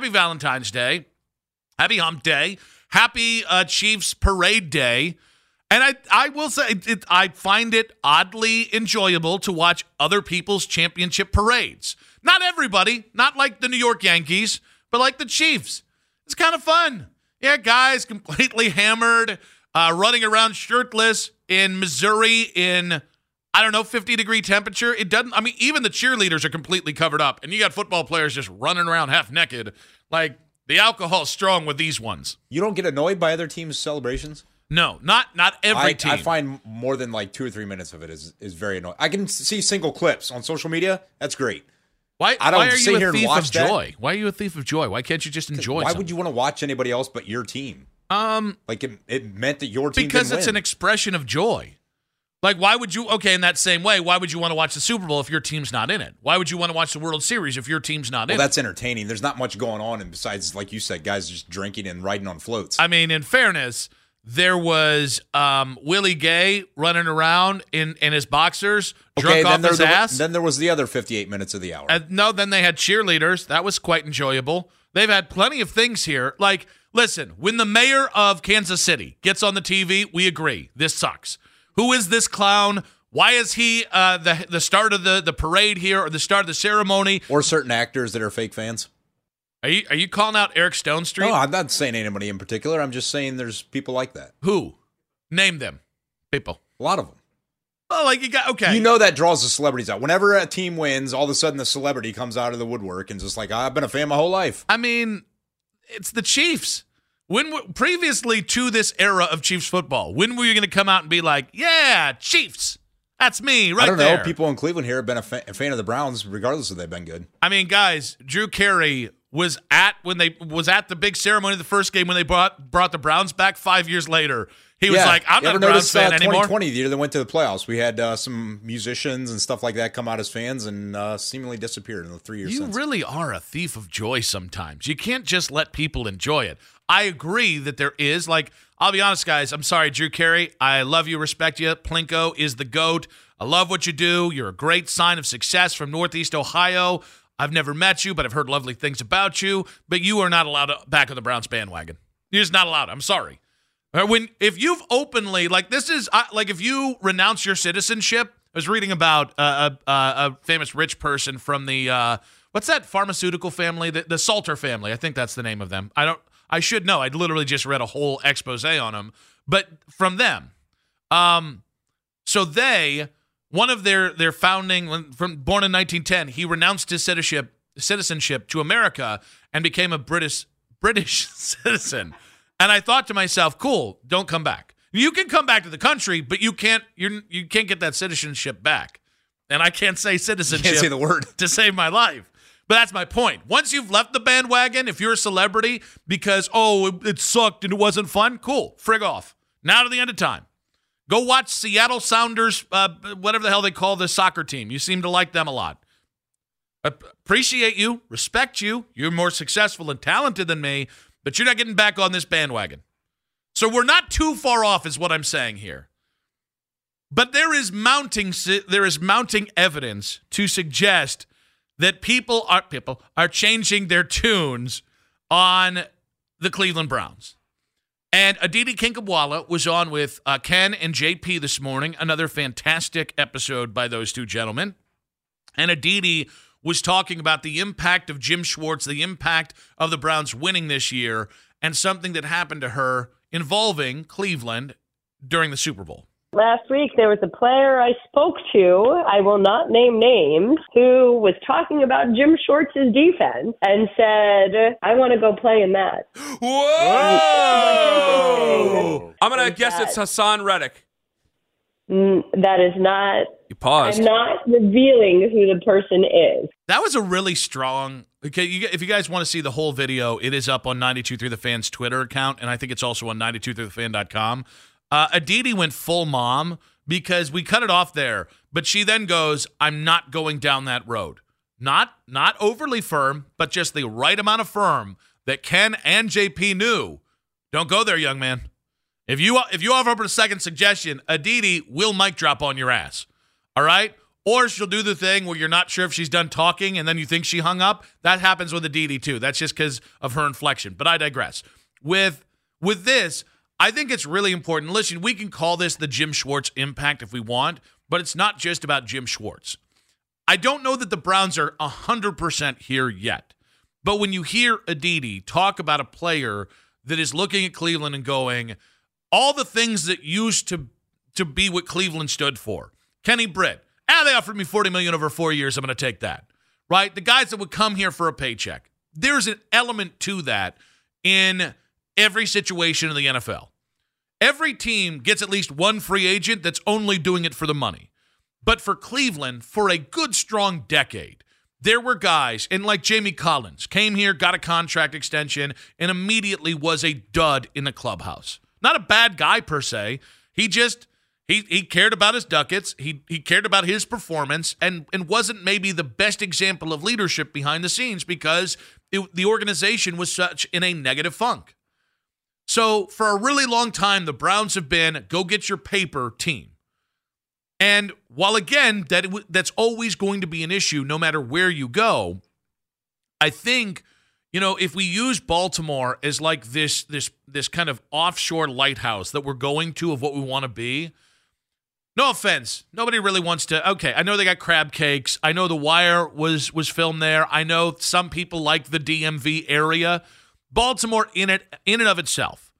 happy Valentine's Day, happy Hump Day, happy uh, Chiefs Parade Day. And I, I will say, it, I find it oddly enjoyable to watch other people's championship parades. Not everybody, not like the New York Yankees, but like the Chiefs. It's kind of fun. Yeah, guys completely hammered, uh, running around shirtless in Missouri in, I don't know, 50 degree temperature. It doesn't, I mean, even the cheerleaders are completely covered up, and you got football players just running around half naked. Like, the alcohol's strong with these ones. You don't get annoyed by other teams' celebrations? No, not not every I, team. I find more than like two or three minutes of it is is very annoying. I can see single clips on social media. That's great. why, I don't why are sit you here a and thief watch of that. joy? Why are you a thief of joy? Why can't you just enjoy? Why something? would you want to watch anybody else but your team? Um, Like it, it meant that your team because it's win. an expression of joy. Like, why would you? Okay, in that same way, why would you want to watch the Super Bowl if your team's not in it? Why would you want to watch the World Series if your team's not well, in that's it? That's entertaining. There's not much going on, and besides, like you said, guys just drinking and riding on floats. I mean, in fairness, there was um, Willie Gay running around in in his boxers, drunk off his there- ass. then there was the other 58 minutes of the hour. Uh, no, then they had cheerleaders. That was quite enjoyable. They've had plenty of things here. Like, listen, when the mayor of Kansas City gets on the TV, we agree this sucks. Who is this clown? Why is he uh, the the start of the the parade here or the start of the ceremony? or certain actors that are fake fans. Are you are you calling out Eric Stonestreet? No, I'm not saying anybody in particular. I'm just saying there's people like that. Who? Name them, people. A lot of them. Oh, like you got okay. You know that draws the celebrities out. Whenever a team wins, all of a sudden the celebrity comes out of the woodwork and just like, I've been a fan my whole life. I mean, it's the Chiefs. When previously to this era of Chiefs football, when were you going to come out and be like, "Yeah, Chiefs, that's me right I don't there"? know. People in Cleveland here have been a, fa- a fan of the Browns, regardless of they've been good. I mean, guys, Drew Carey was at when they was at the big ceremony of the first game when they brought brought the Browns back five years later. He was Yeah. like, "I'm You not a Browns notice, fan uh, anymore." 2020, the year they went to the playoffs, we had uh, some musicians and stuff like that come out as fans and uh, seemingly disappeared in the three years You since. really are a thief of joy sometimes. You can't just let people enjoy it. I agree that there is, like, I'll be honest, guys. I'm sorry, Drew Carey. I love you, respect you. Plinko is the GOAT. I love what you do. You're a great sign of success from Northeast Ohio. I've never met you, but I've heard lovely things about you. But you are not allowed to back on the Browns bandwagon. You're just not allowed. I'm sorry. Uh, When if you've openly like this is like if you renounce your citizenship. I was reading about a, a, a famous rich person from the uh, what's that pharmaceutical family, the, the Salter family. I think that's the name of them. I don't. I should know. I'd literally just read a whole expose on them, but from them. Um, so they one of their their founding from born in 1910, he renounced his citizenship citizenship to America and became a British British citizen. And I thought to myself, cool, don't come back. You can come back to the country, but you can't you're you can't get that citizenship back. And I can't say You citizenship can't say the word. to save my life. But that's my point. Once you've left the bandwagon, if you're a celebrity because oh it, it sucked and it wasn't fun, cool, frig off. Now to the end of time. Go watch Seattle Sounders, uh, whatever the hell they call this soccer team. You seem to like them a lot. Appreciate you, respect you. You're more successful and talented than me, but you're not getting back on this bandwagon. So we're not too far off, is what I'm saying here. But there is mounting there is mounting evidence to suggest that people are people are changing their tunes on the Cleveland Browns. And Aditi Kinkhabwala was on with uh, Ken and JP this morning. Another fantastic episode by those two gentlemen. And Aditi was talking about the impact of Jim Schwartz, the impact of the Browns winning this year, and something that happened to her involving Cleveland during the Super Bowl. Last week, there was a player I spoke to, I will not name names, who was talking about Jim Schwartz's defense and said, I want to go play in that. Whoa! I'm gonna guess that- it's Haason Reddick. Mm, That is not, You paused. I'm not revealing who the person is. That was a really strong. Okay, you, if you guys want to see the whole video, it is up on 923 The Fan's Twitter account, and I think it's also on 923thefan.com. Uh, Aditi went full mom because we cut it off there, but she then goes, "I'm not going down that road." Not not overly firm, but just the right amount of firm that Ken and JP knew. Don't go there, young man. If you if you offer up a second suggestion, Aditi will mic drop on your ass. All right? Or she'll do the thing where you're not sure if she's done talking and then you think she hung up. That happens with Aditi too. That's just because of her inflection. But I digress. With with this, I think it's really important. Listen, we can call this the Jim Schwartz impact if we want, but it's not just about Jim Schwartz. I don't know that the Browns are 100% here yet. But when you hear Aditi talk about a player that is looking at Cleveland and going, all the things that used to to be what Cleveland stood for. Kenny Britt, ah, they offered me 40 million over four years. I'm going to take that. Right? The guys that would come here for a paycheck. There's an element to that in every situation in the NFL. Every team gets at least one free agent that's only doing it for the money. But for Cleveland, for a good strong decade, there were guys, and like Jamie Collins, came here, got a contract extension, and immediately was a dud in the clubhouse. Not a bad guy per se. He just he he cared about his ducats. He he cared about his performance, and and wasn't maybe the best example of leadership behind the scenes because it, the organization was such in a negative funk. So for a really long time, the Browns have been go get your paper team. And while again that that's always going to be an issue no matter where you go, I think you know if we use Baltimore as like this this this kind of offshore lighthouse that we're going to of what we want to be. No offense, nobody really wants to. Okay, I know they got crab cakes. I know The Wire was was filmed there. I know some people like the DMV area. Baltimore in it in and of itself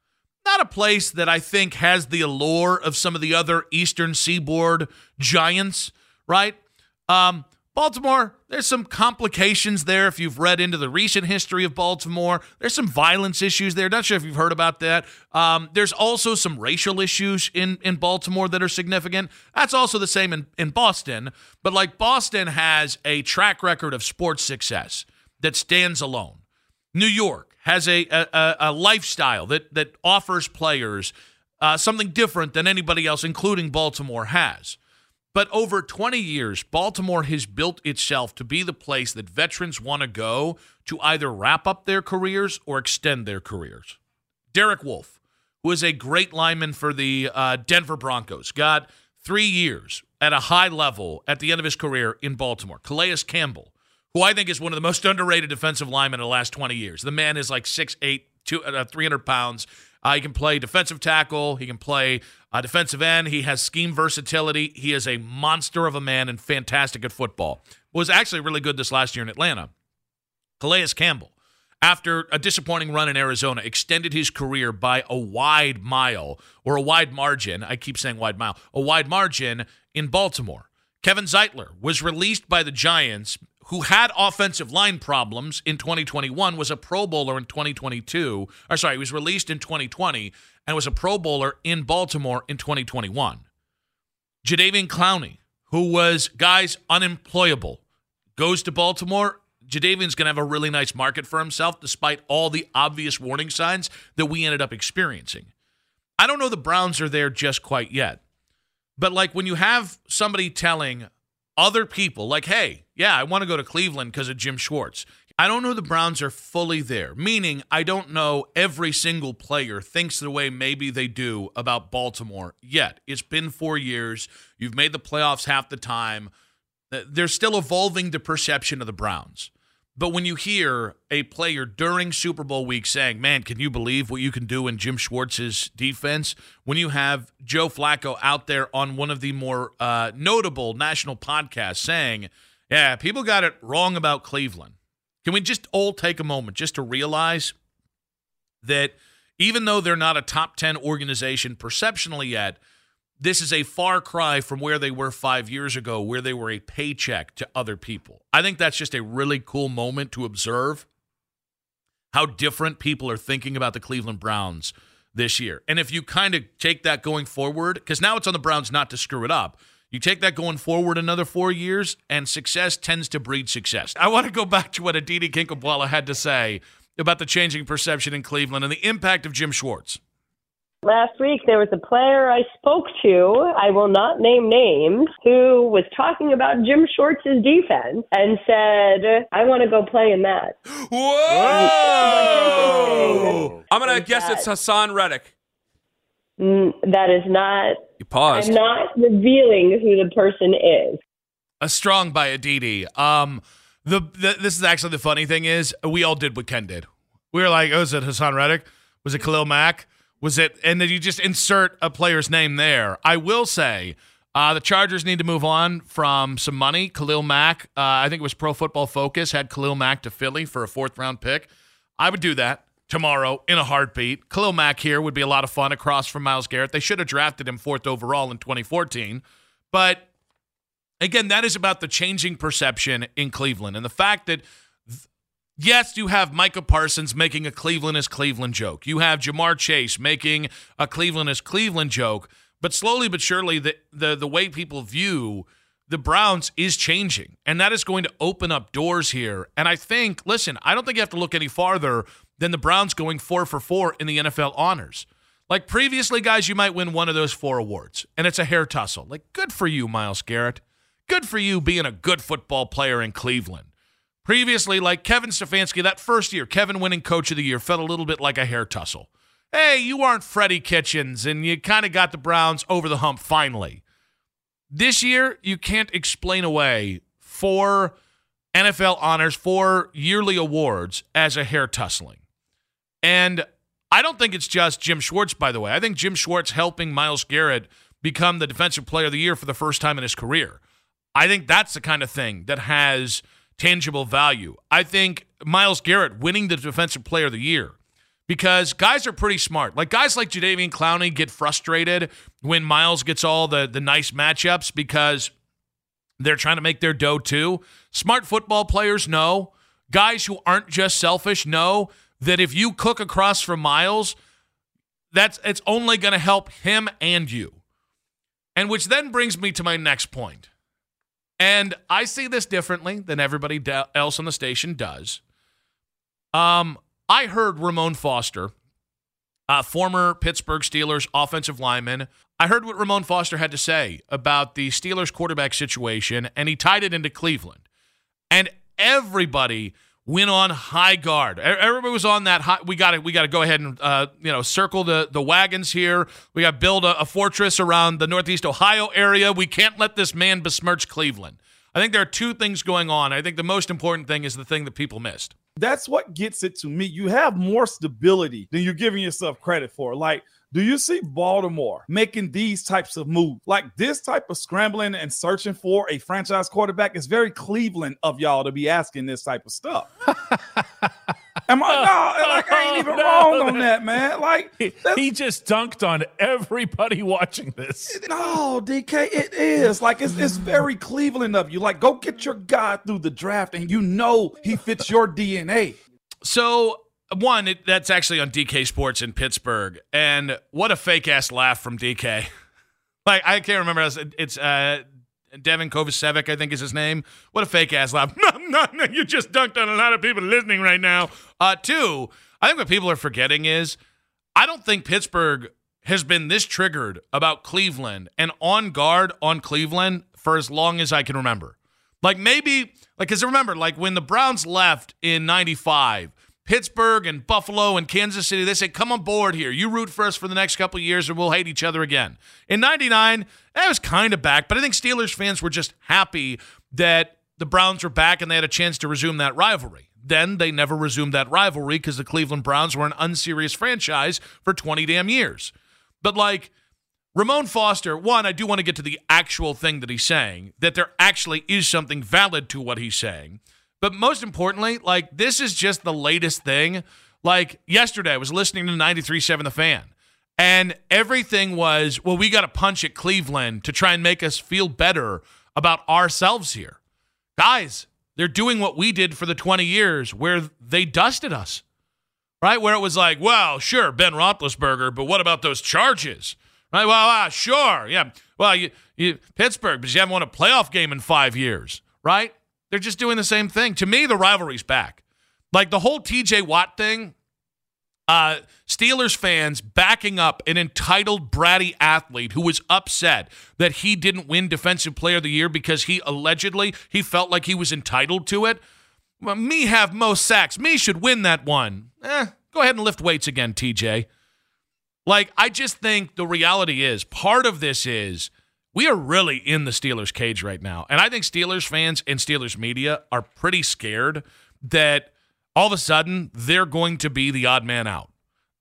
not a place that I think has the allure of some of the other Eastern Seaboard giants, right? Um, Baltimore, there's some complications there if you've read into the recent history of Baltimore. There's some violence issues there. Not sure if you've heard about that. Um, there's also some racial issues in, in Baltimore that are significant. That's also the same in, in Boston. But like Boston has a track record of sports success that stands alone. New York, has a, a, a lifestyle that, that offers players uh, something different than anybody else, including Baltimore, has. But over 20 years, Baltimore has built itself to be the place that veterans want to go to either wrap up their careers or extend their careers. Derek Wolfe, who is a great lineman for the uh, Denver Broncos, got three years at a high level at the end of his career in Baltimore. Calais Campbell, who I think is one of the most underrated defensive linemen in the last 20 years. The man is like 6'8, two, uh, 300 pounds. Uh, he can play defensive tackle. He can play uh, defensive end. He has scheme versatility. He is a monster of a man and fantastic at football. Was actually really good this last year in Atlanta. Calais Campbell, after a disappointing run in Arizona, extended his career by a wide mile or a wide margin. I keep saying wide mile, a wide margin in Baltimore. Kevin Zeitler was released by the Giants who had offensive line problems in 2021, was a Pro Bowler in 2022. Or sorry, he was released in 2020 and was a Pro Bowler in Baltimore in 2021. Jadeveon Clowney, who was guys unemployable, goes to Baltimore. Jadeveon's going to have a really nice market for himself, despite all the obvious warning signs that we ended up experiencing. I don't know the Browns are there just quite yet. But like when you have somebody telling other people, like, hey, yeah, I want to go to Cleveland because of Jim Schwartz. I don't know the Browns are fully there, meaning I don't know every single player thinks the way maybe they do about Baltimore yet. It's been four years. You've made the playoffs half the time. They're still evolving the perception of the Browns. But when you hear a player during Super Bowl week saying, man, can you believe what you can do in Jim Schwartz's defense? When you have Joe Flacco out there on one of the more uh, notable national podcasts saying, yeah, people got it wrong about Cleveland. Can we just all take a moment just to realize that even though they're not a top 10 organization perceptionally yet, this is a far cry from where they were five years ago, where they were a paycheck to other people. I think that's just a really cool moment to observe how different people are thinking about the Cleveland Browns this year. And if you kind of take that going forward, because now it's on the Browns not to screw it up. You take that going forward another four years, and success tends to breed success. I want to go back to what Aditi Kinkhabwala had to say about the changing perception in Cleveland and the impact of Jim Schwartz. Last week, there was a player I spoke to, I will not name names, who was talking about Jim Schwartz's defense and said, I want to go play in that. Whoa! I'm going to guess it's Haason Reddick. That is not. You paused. I'm not revealing who the person is. A strong by Aditi. Um, the, the this is actually the funny thing is we all did what Ken did. We were like, oh, was it Haason Reddick? Was it Khalil Mack? Was it? And then you just insert a player's name there. I will say. Uh, the Chargers need to move on from some money. Khalil Mack, uh, I think it was Pro Football Focus, had Khalil Mack to Philly for a fourth round pick. I would do that tomorrow in a heartbeat. Khalil Mack here would be a lot of fun across from Myles Garrett. They should have drafted him fourth overall in 2014. But again, that is about the changing perception in Cleveland and the fact that yes, you have Micah Parsons making a Cleveland is Cleveland joke. You have Ja'Marr Chase making a Cleveland is Cleveland joke. But slowly but surely, the, the, the way people view the Browns is changing. And that is going to open up doors here. And I think, listen, I don't think you have to look any farther than the Browns going four for four in the NFL honors. Like previously, guys, you might win one of those four awards, and it's a hair tussle. Like, good for you, Myles Garrett. Good for you being a good football player in Cleveland. Previously, like Kevin Stefanski, that first year, Kevin winning coach of the year felt a little bit like a hair tussle. Hey, you aren't Freddie Kitchens, and you kind of got the Browns over the hump finally. This year, you can't explain away four NFL honors, four yearly awards as a hair tussling. And I don't think it's just Jim Schwartz, by the way. I think Jim Schwartz helping Myles Garrett become the defensive player of the year for the first time in his career. I think that's the kind of thing that has tangible value. I think Myles Garrett winning the defensive player of the year because guys are pretty smart. Like guys like Jadeveon Clowney get frustrated when Myles gets all the the nice matchups because they're trying to make their dough too. Smart football players know. Guys who aren't just selfish know that if you cook across from Myles, that's it's only going to help him and you. And which then brings me to my next point. And I see this differently than everybody else on the station does. Um, I heard Ramon Foster, uh, former Pittsburgh Steelers offensive lineman. I heard what Ramon Foster had to say about the Steelers quarterback situation, and he tied it into Cleveland. And everybody went on high guard. Everybody was on that high. We got to we got to go ahead and uh, you know circle the the wagons here. We got to build a, a fortress around the Northeast Ohio area. We can't let this man besmirch Cleveland. I think there are two things going on. I think the most important thing is the thing that people missed. That's what gets it to me. You have more stability than you're giving yourself credit for. Like, do you see Baltimore making these types of moves? Like this type of scrambling and searching for a franchise quarterback is very Cleveland of y'all to be asking this type of stuff. Am I no, like I ain't even no, wrong on that, man. Like he just dunked on everybody watching this. No, DK, it is. Like it's it's very Cleveland of you. Like go get your guy through the draft and you know he fits your DNA. So one, it, that's actually on DK Sports in Pittsburgh, and what a fake ass laugh from DK. like I can't remember. It's uh, Devin Kovacevic, I think is his name. What a fake ass laugh. no, no, you just dunked on a lot of people listening right now. Uh, two, I think what people are forgetting is I don't think Pittsburgh has been this triggered about Cleveland and on guard on Cleveland for as long as I can remember. Like maybe, like, because remember, like when the Browns left in 95, Pittsburgh and Buffalo and Kansas City, they say, come on board here. You root for us for the next couple years or we'll hate each other again. In 99, eh, that was kind of back, but I think Steelers fans were just happy that the Browns were back and they had a chance to resume that rivalry. Then they never resumed that rivalry because the Cleveland Browns were an unserious franchise for 20 damn years. But like, Ramon Foster, one, I do want to get to the actual thing that he's saying, that there actually is something valid to what he's saying. But most importantly, like this is just the latest thing. Like yesterday, I was listening to 93.7 The Fan, and everything was, well, we got to punch at Cleveland to try and make us feel better about ourselves here. Guys, they're doing what we did for the 20 years where they dusted us, right? Where it was like, well, sure, Ben Roethlisberger, but what about those charges? Right? Well, uh, sure. Yeah. Well, you, you, Pittsburgh, but you haven't won a playoff game in five years, right? They're just doing the same thing. To me, the rivalry's back. Like the whole TJ Watt thing, uh, Steelers fans backing up an entitled bratty athlete who was upset that he didn't win Defensive Player of the Year because he allegedly he felt like he was entitled to it. Well, me have most sacks. Me should win that one. Eh, go ahead and lift weights again, TJ. Like I just think the reality is part of this is we are really in the Steelers cage right now. And I think Steelers fans and Steelers media are pretty scared that all of a sudden they're going to be the odd man out.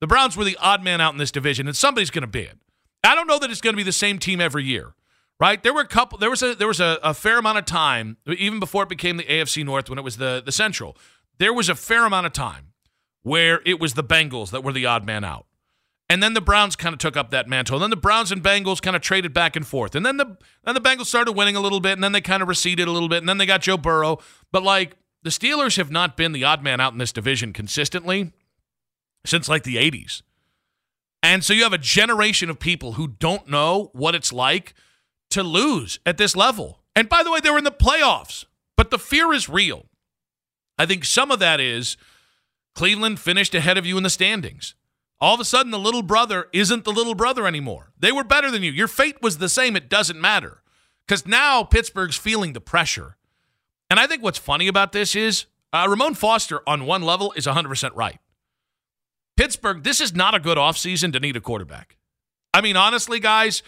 The Browns were the odd man out in this division, and somebody's going to be it. I don't know that it's going to be the same team every year, right? There were a couple. There was a there was a, a fair amount of time, even before it became the AFC North, when it was the the Central. There was a fair amount of time where it was the Bengals that were the odd man out. And then the Browns kind of took up that mantle. And then the Browns and Bengals kind of traded back and forth. And then the then the Bengals started winning a little bit, and then they kind of receded a little bit, and then they got Joe Burrow. But like the Steelers have not been the odd man out in this division consistently since like the 80s. And so you have a generation of people who don't know what it's like to lose at this level. And by the way, they were in the playoffs, but the fear is real. I think some of that is Cleveland finished ahead of you in the standings. All of a sudden, the little brother isn't the little brother anymore. They were better than you. Your fate was the same. It doesn't matter. Because now Pittsburgh's feeling the pressure. And I think what's funny about this is uh, Ramon Foster, on one level, is 100% right. Pittsburgh, this is not a good offseason to need a quarterback. I mean, honestly, guys,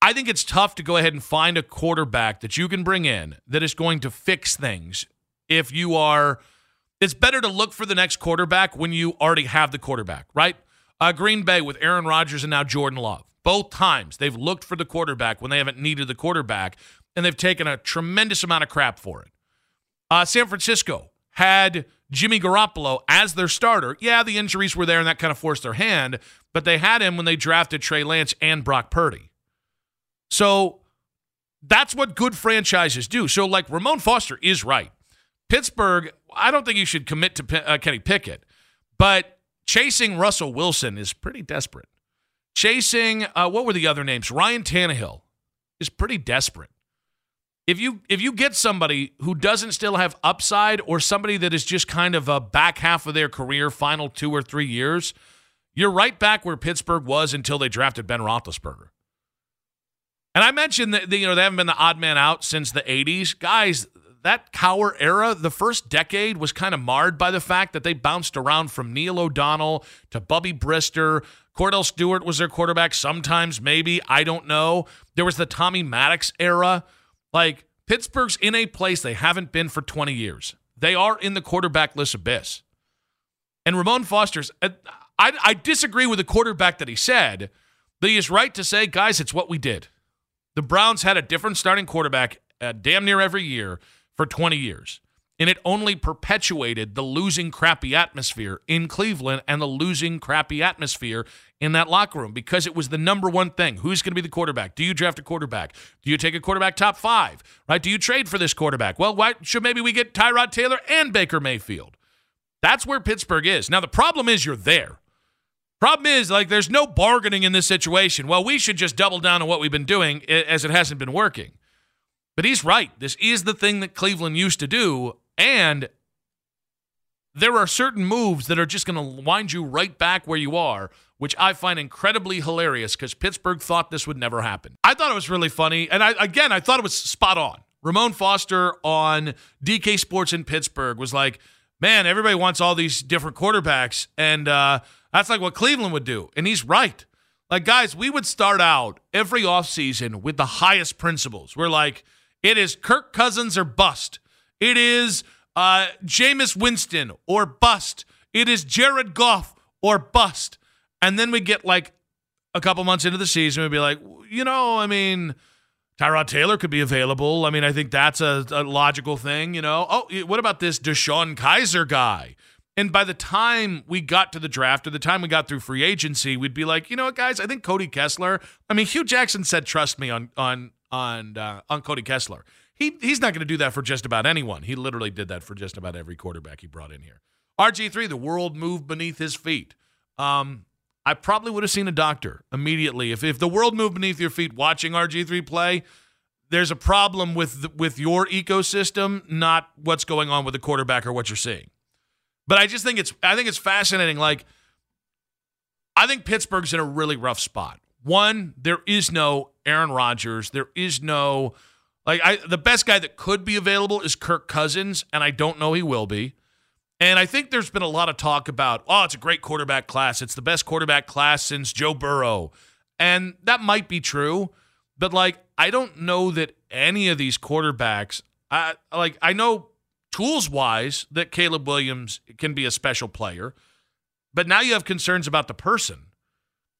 I think it's tough to go ahead and find a quarterback that you can bring in that is going to fix things if you are. It's better to look for the next quarterback when you already have the quarterback, right? Uh, Green Bay with Aaron Rodgers and now Jordan Love. Both times they've looked for the quarterback when they haven't needed the quarterback, and they've taken a tremendous amount of crap for it. Uh, San Francisco had Jimmy Garoppolo as their starter. Yeah, the injuries were there, and that kind of forced their hand, but they had him when they drafted Trey Lance and Brock Purdy. So that's what good franchises do. So, like Ramon Foster is right. Pittsburgh, I don't think you should commit to uh, Kenny Pickett, but Chasing Russell Wilson is pretty desperate. Chasing uh, what were the other names? Ryan Tannehill is pretty desperate. If you if you get somebody who doesn't still have upside or somebody that is just kind of a back half of their career, final two or three years, you're right back where Pittsburgh was until they drafted Ben Roethlisberger. And I mentioned that you know they haven't been the odd man out since the '80s, guys that Cowher era, the first decade was kind of marred by the fact that they bounced around from Neil O'Donnell to Bubby Brister. Cordell Stewart was their quarterback sometimes, maybe. I don't know. There was the Tommy Maddox era. Like, Pittsburgh's in a place they haven't been for 20 years. They are in the quarterbackless abyss. And Ramon Foster's, uh, I, I disagree with the quarterback that he said, but he is right to say, guys, it's what we did. The Browns had a different starting quarterback uh, damn near every year for 20 years. And it only perpetuated the losing crappy atmosphere in Cleveland and the losing crappy atmosphere in that locker room because it was the number one thing. Who's going to be the quarterback? Do you draft a quarterback? Do you take a quarterback top five? Right? Do you trade for this quarterback? Well, why should maybe we get Tyrod Taylor and Baker Mayfield? That's where Pittsburgh is. Now, the problem is you're there. Problem is, like, there's no bargaining in this situation. Well, we should just double down on what we've been doing as it hasn't been working. But he's right. This is the thing that Cleveland used to do. And there are certain moves that are just going to wind you right back where you are, which I find incredibly hilarious because Pittsburgh thought this would never happen. I thought it was really funny. And I, again, I thought it was spot on. Ramon Foster on DK Sports in Pittsburgh was like, man, everybody wants all these different quarterbacks. And uh, that's like what Cleveland would do. And he's right. Like, guys, we would start out every offseason with the highest principles. We're like, it is Kirk Cousins or bust. It is uh, Jameis Winston or bust. It is Jared Goff or bust. And then we get like a couple months into the season, we'd be like, you know, I mean, Tyrod Taylor could be available. I mean, I think that's a, a logical thing, you know. Oh, what about this DeShone Kizer guy? And by the time we got to the draft, or the time we got through free agency, we'd be like, you know what, guys? I think Cody Kessler. I mean, Hue Jackson said, "Trust me on on on uh, on Cody Kessler. He he's not going to do that for just about anyone. He literally did that for just about every quarterback he brought in here. RG three, the world moved beneath his feet. Um, I probably would have seen a doctor immediately if if the world moved beneath your feet watching RG three play. There's a problem with the, with your ecosystem, not what's going on with the quarterback or what you're seeing. But I just think it's I think it's fascinating. Like I think Pittsburgh's in a really rough spot. One, there is no Aaron Rodgers. There is no like I the best guy that could be available is Kirk Cousins, and I don't know he will be. And I think there's been a lot of talk about, oh, it's a great quarterback class. It's the best quarterback class since Joe Burrow. And that might be true, but like I don't know that any of these quarterbacks, I, like, I know tools wise that Caleb Williams can be a special player, but now you have concerns about the person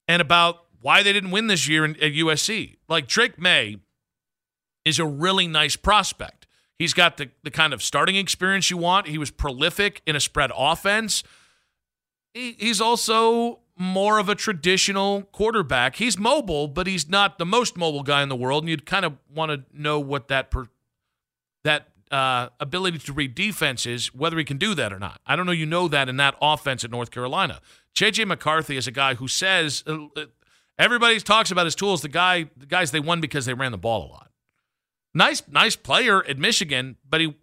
and about why they didn't win this year in, at USC. Like, Drake Maye is a really nice prospect. He's got the, the kind of starting experience you want. He was prolific in a spread offense. He, he's also more of a traditional quarterback. He's mobile, but he's not the most mobile guy in the world. And you'd kind of want to know what that per, that uh, ability to read defense is, whether he can do that or not. I don't know. You know that in that offense at North Carolina. JJ McCarthy is a guy who says uh, uh, everybody talks about his tools. The guy, the guys they won because they ran the ball a lot. Nice, nice player at Michigan, but he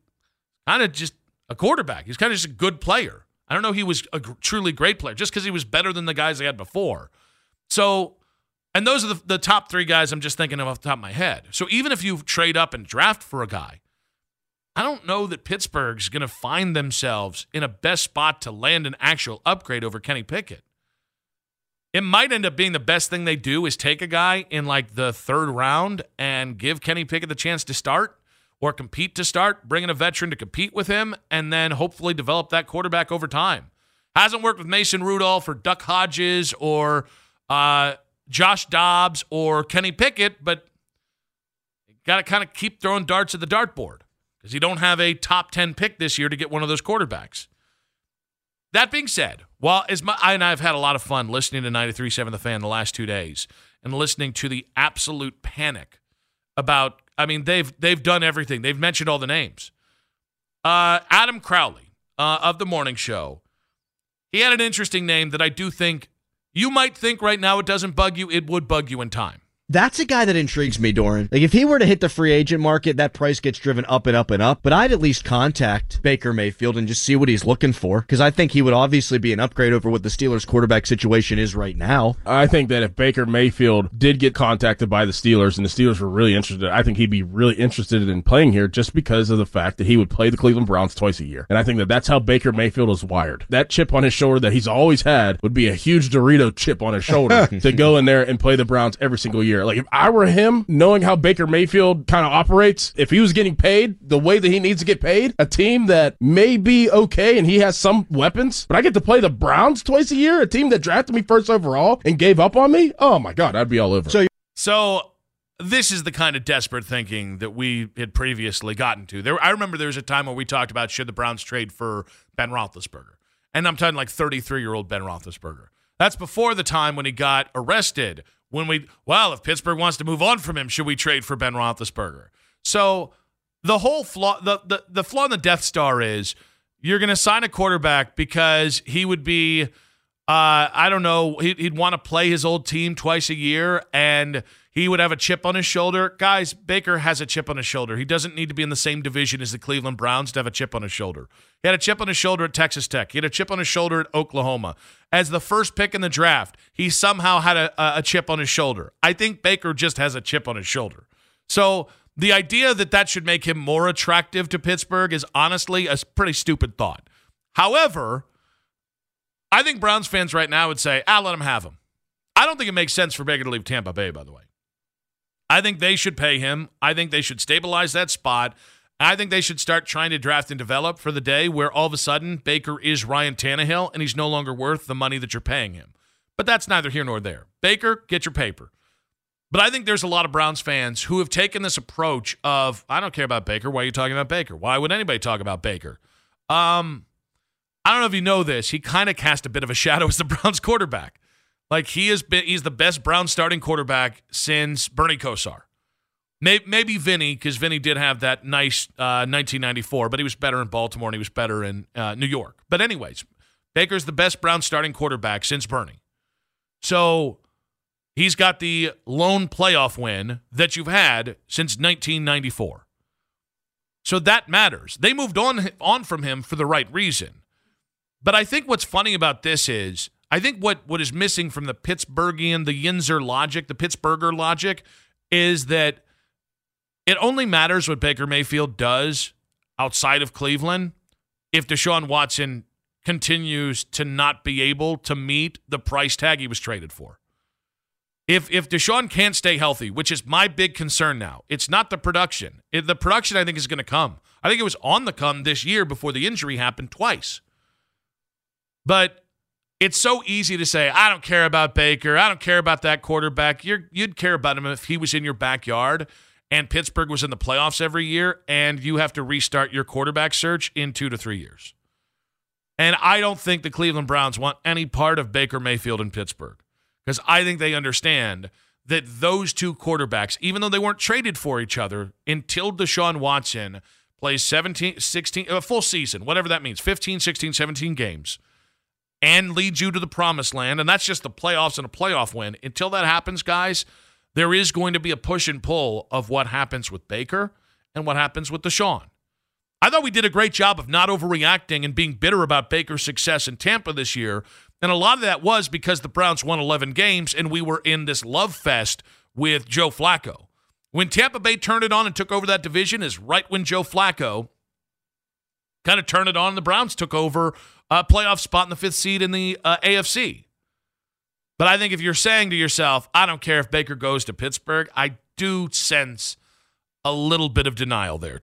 kind of just a quarterback. He's kind of just a good player. I don't know he was a truly great player just because he was better than the guys they had before. So, and those are the, the top three guys I'm just thinking of off the top of my head. So even if you trade up and draft for a guy, I don't know that Pittsburgh's going to find themselves in a best spot to land an actual upgrade over Kenny Pickett. It might end up being the best thing they do is take a guy in like the third round and give Kenny Pickett the chance to start or compete to start, bringing a veteran to compete with him, and then hopefully develop that quarterback over time. Hasn't worked with Mason Rudolph or Duck Hodges or uh, Josh Dobbs or Kenny Pickett, but got to kind of keep throwing darts at the dartboard because you don't have a top 10 pick this year to get one of those quarterbacks. That being said, while as my, I and I have had a lot of fun listening to 93.7 The Fan the last two days and listening to the absolute panic about I mean, they've they've done everything. They've mentioned all the names. Uh, Adam Crowley uh, of the morning show. He had an interesting name that I do think you might think right now it doesn't bug you. It would bug you in time. That's a guy that intrigues me, Doran. Like, if he were to hit the free agent market, that price gets driven up and up and up. But I'd at least contact Baker Mayfield and just see what he's looking for. Because I think he would obviously be an upgrade over what the Steelers quarterback situation is right now. I think that if Baker Mayfield did get contacted by the Steelers and the Steelers were really interested, I think he'd be really interested in playing here just because of the fact that he would play the Cleveland Browns twice a year. And I think that that's how Baker Mayfield is wired. That chip on his shoulder that he's always had would be a huge Dorito chip on his shoulder to go in there and play the Browns every single year. Like, if I were him, knowing how Baker Mayfield kind of operates, if he was getting paid the way that he needs to get paid, a team that may be okay and he has some weapons, but I get to play the Browns twice a year, a team that drafted me first overall and gave up on me. Oh my God, I'd be all over. So, so this is the kind of desperate thinking that we had previously gotten to. There, I remember there was a time where we talked about should the Browns trade for Ben Roethlisberger, and I'm talking like 33 year old Ben Roethlisberger. That's before the time when he got arrested when we well, if Pittsburgh wants to move on from him, should we trade for Ben Roethlisberger? So the whole flaw, the the, the flaw in the Death Star is you're going to sign a quarterback because he would be. Uh, I don't know. He'd, he'd want to play his old team twice a year, and he would have a chip on his shoulder. Guys, Baker has a chip on his shoulder. He doesn't need to be in the same division as the Cleveland Browns to have a chip on his shoulder. He had a chip on his shoulder at Texas Tech. He had a chip on his shoulder at Oklahoma as the first pick in the draft, he somehow had a, a chip on his shoulder. I think Baker just has a chip on his shoulder. So the idea that that should make him more attractive to Pittsburgh is honestly a pretty stupid thought. However, I think Browns fans right now would say, ah, let him have him. I don't think it makes sense for Baker to leave Tampa Bay, by the way. I think they should pay him. I think they should stabilize that spot. I think they should start trying to draft and develop for the day where all of a sudden Baker is Ryan Tannehill and he's no longer worth the money that you're paying him. But that's neither here nor there. Baker, get your paper. But I think there's a lot of Browns fans who have taken this approach of, I don't care about Baker. Why are you talking about Baker? Why would anybody talk about Baker? Um, I don't know if you know this. He kind of cast a bit of a shadow as the Browns quarterback. Like he has been, he's the best Brown starting quarterback since Bernie Kosar. Maybe Vinny, because Vinny did have that nice uh, 1994, but he was better in Baltimore and he was better in uh, New York. But, anyways, Baker's the best Brown starting quarterback since Bernie. So he's got the lone playoff win that you've had since 1994. So that matters. They moved on on from him for the right reason. But I think what's funny about this is I think what, what is missing from the Pittsburghian, the Yinzer logic, the Pittsburgher logic, is that it only matters what Baker Mayfield does outside of Cleveland if Deshaun Watson continues to not be able to meet the price tag he was traded for. If if Deshaun can't stay healthy, which is my big concern now, it's not the production. It, the production I think is going to come. I think it was on the come this year before the injury happened twice. But it's so easy to say, I don't care about Baker. I don't care about that quarterback. You're, you'd care about him if he was in your backyard and Pittsburgh was in the playoffs every year and you have to restart your quarterback search in two to three years. And I don't think the Cleveland Browns want any part of Baker Mayfield in Pittsburgh because I think they understand that those two quarterbacks, even though they weren't traded for each other until Deshaun Watson plays 17, 16, a full season, whatever that means, 15, 16, 17 games, and leads you to the promised land. And that's just the playoffs and a playoff win. Until that happens, guys, there is going to be a push and pull of what happens with Baker and what happens with Deshaun. I thought we did a great job of not overreacting and being bitter about Baker's success in Tampa this year. And a lot of that was because the Browns won 11 games and we were in this love fest with Joe Flacco. When Tampa Bay turned it on and took over that division is right when Joe Flacco kind of turned it on and the Browns took over a playoff spot in the fifth seed in the uh, AFC. But I think if you're saying to yourself, I don't care if Baker goes to Pittsburgh, I do sense a little bit of denial there.